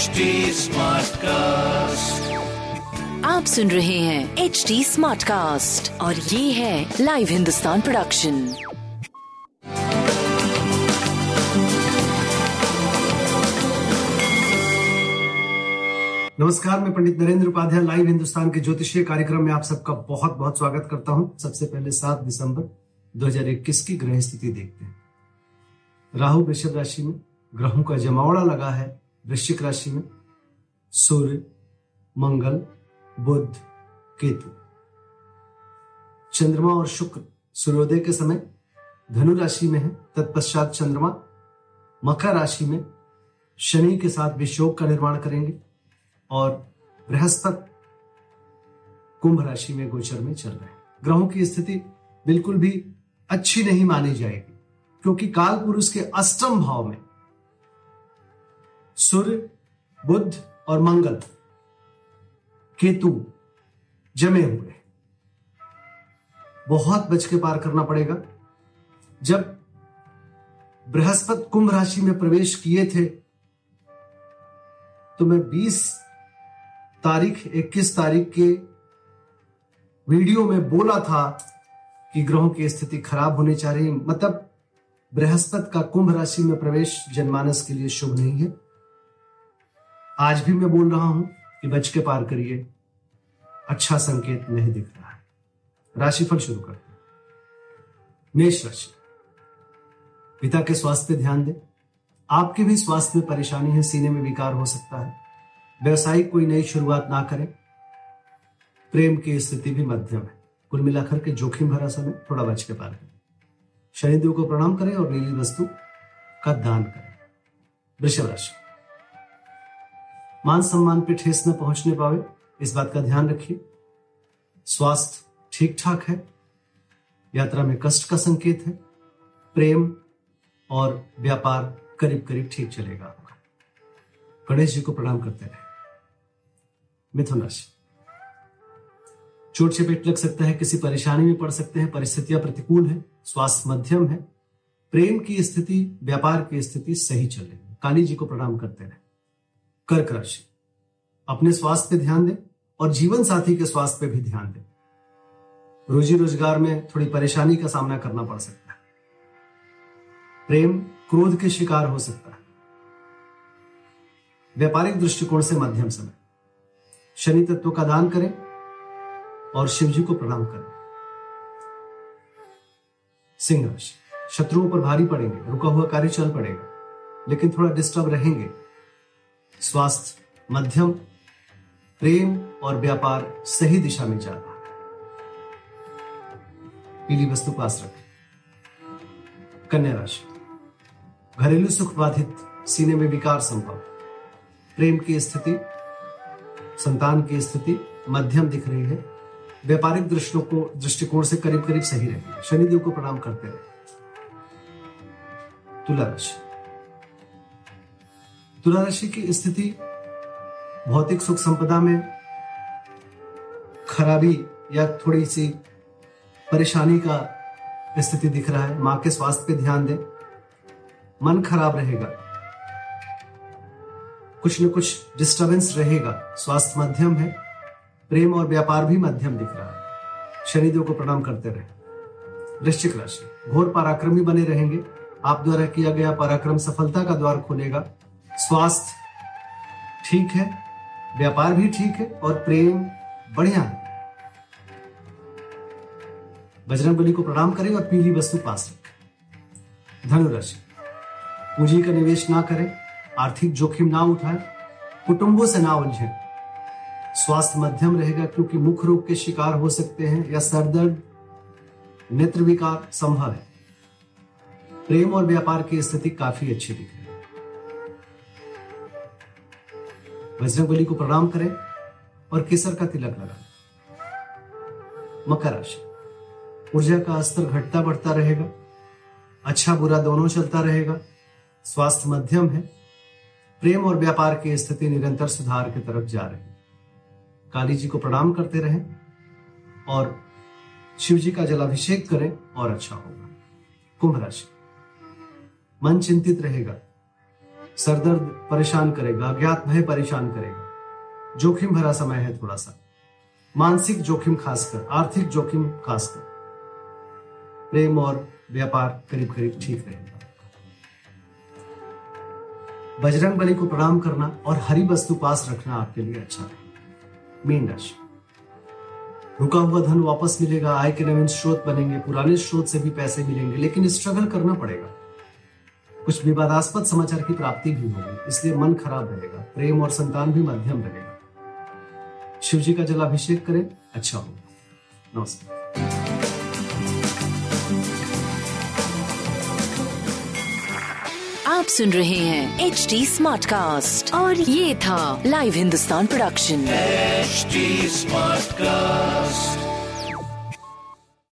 HD cast आप सुन रहे हैं एच डी स्मार्ट कास्ट और ये है लाइव हिंदुस्तान प्रोडक्शन नमस्कार मैं पंडित नरेंद्र उपाध्याय लाइव हिंदुस्तान के ज्योतिषीय कार्यक्रम में आप सबका बहुत बहुत स्वागत करता हूँ। सबसे पहले 7 दिसंबर 2021 की ग्रह स्थिति देखते हैं। राहु वृषभ राशि में ग्रहों का जमावड़ा लगा है। वृश्चिक राशि में सूर्य, मंगल, बुध, केतु। चंद्रमा और शुक्र सूर्योदय के समय धनु राशि में है। तत्पश्चात चंद्रमा मकर राशि में शनि के साथ विषयोग का निर्माण करेंगे और बृहस्पति कुंभ राशि में गोचर में चल रहे हैं। ग्रहों की स्थिति बिल्कुल भी अच्छी नहीं मानी जाएगी, क्योंकि काल पुरुष के अष्टम भाव में सूर्य बुद्ध और मंगल। केतु जमे हुए। बहुत बच के पार करना पड़ेगा। जब बृहस्पति कुंभ राशि में प्रवेश किए थे तो मैं 20 तारीख 21 तारीख के वीडियो में बोला था कि ग्रहों की स्थिति खराब होने जा रही मतलब बृहस्पति का कुंभ राशि में प्रवेश जनमानस के लिए शुभ नहीं है। आज भी मैं बोल रहा हूँ कि बच के पार करिए। अच्छा संकेत नहीं दिख रहा है। राशिफल शुरू करते मेष राशि। पिता के स्वास्थ्य ध्यान दें। आपके भी स्वास्थ्य में परेशानी है, सीने में विकार हो सकता है। व्यवसायिक कोई नई शुरुआत ना करें। प्रेम की स्थिति भी मध्यम है। कुल मिलाकर के जोखिम भरा समय, थोड़ा बच के पार करें। शनिदेव को प्रणाम करें और नीली वस्तु का दान करें। वृषभ राशि। मान सम्मान पे ठेस न पहुँचने पावे, इस बात का ध्यान रखिए। स्वास्थ्य ठीक ठाक है, यात्रा में कष्ट का संकेत है, प्रेम और व्यापार करीब करीब ठीक चलेगा। गणेश जी को प्रणाम करते रहे। मिथुन राशि। चोट चपेट लग सकता है, किसी परेशानी में पड़ सकते हैं, परिस्थितियाँ प्रतिकूल है, स्वास्थ्य मध्यम है, प्रेम की स्थिति, व्यापार की स्थिति सही चल रही काली जी को प्रणाम करते रहे। कर्क राशि अपने स्वास्थ्य पे ध्यान दें और जीवन साथी के स्वास्थ्य पे भी ध्यान दें। रोजी रोज़गार में थोड़ी परेशानी का सामना करना पड़ सकता है। प्रेम क्रोध के शिकार हो सकता है। व्यापारिक दृष्टिकोण से मध्यम समय। शनि तत्व का दान करें और शिव जी को प्रणाम करें। सिंह राशि। शत्रुओं पर भारी पड़ेंगे, रुका हुआ कार्य चल पड़ेगा, लेकिन थोड़ा डिस्टर्ब रहेंगे। स्वास्थ्य, मध्यम, प्रेम और व्यापार सही दिशा में जा रहा है। पीली वस्तु पास रखें। कन्या राशि। घरेलू सुख बाधित, सीने में विकार संभव। प्रेम की स्थिति, संतान की स्थिति मध्यम दिख रही है। व्यापारिक दृष्टियों को, दृष्टिकोण से करीब करीब सही रहेगी शनिदेव को प्रणाम करते रहे। तुला राशि। तुला राशि की स्थिति, भौतिक सुख संपदा में खराबी या थोड़ी सी परेशानी का स्थिति दिख रहा है। माँ के स्वास्थ्य पे ध्यान दें। मन खराब रहेगा। कुछ न कुछ डिस्टरबेंस रहेगा। स्वास्थ्य मध्यम है। प्रेम और व्यापार भी मध्यम दिख रहा है। शनिदेव को प्रणाम करते रहे। वृश्चिक राशि। घोर पराक्रमी बने रहेंगे। आप द्वारा किया गया पराक्रम सफलता का द्वार खोलेगा। स्वास्थ्य ठीक है, व्यापार भी ठीक है और प्रेम बढ़िया है। बजरंग बली को प्रणाम करें और पीली वस्तु पास रखें। धनुराशि, पूंजी का निवेश ना करें, आर्थिक जोखिम ना उठाएँ, कुटुंबों से ना उलझे। स्वास्थ्य मध्यम रहेगा क्योंकि मुख्य रोग के शिकार हो सकते हैं या सरदर्द, नेत्र विकार संभव है। प्रेम और व्यापार की स्थिति काफ़ी अच्छी दिख बजरंग बली को प्रणाम करें और केसर का तिलक लगाएँ। मकर राशि। ऊर्जा का स्तर घटता बढ़ता रहेगा। अच्छा बुरा दोनों चलता रहेगा। स्वास्थ्य मध्यम है। प्रेम और व्यापार की स्थिति निरंतर सुधार की तरफ़ जा रही काली जी को प्रणाम करते रहें और शिव जी का जलाभिषेक करें और अच्छा होगा। कुंभ राशि। मन चिंतित रहेगा। सरदर्द परेशान करेगा, अज्ञात भय परेशान करेगा। जोखिम भरा समय है थोड़ा सा मानसिक जोखिम खासकर, आर्थिक जोखिम खासकर। प्रेम और व्यापार करीब करीब ठीक रहेगा। बजरंग बली को प्रणाम करना और हरी वस्तु पास रखना आपके लिए अच्छा मीन राशि। रुका हुआ धन वापस मिलेगा, आय के नवीन स्रोत बनेंगे, पुराने स्रोत से भी पैसे मिलेंगे, लेकिन स्ट्रगल करना पड़ेगा। कुछ विवादास्पद समाचार की प्राप्ति भी होगी इसलिए मन खराब रहेगा प्रेम और संतान भी मध्यम रहेगा। शिव जी का जलाभिषेक करें अच्छा होगा। नमस्कार। आप सुन रहे हैं एच डी स्मार्ट कास्ट और ये था live Hindustan production smart Smartcast.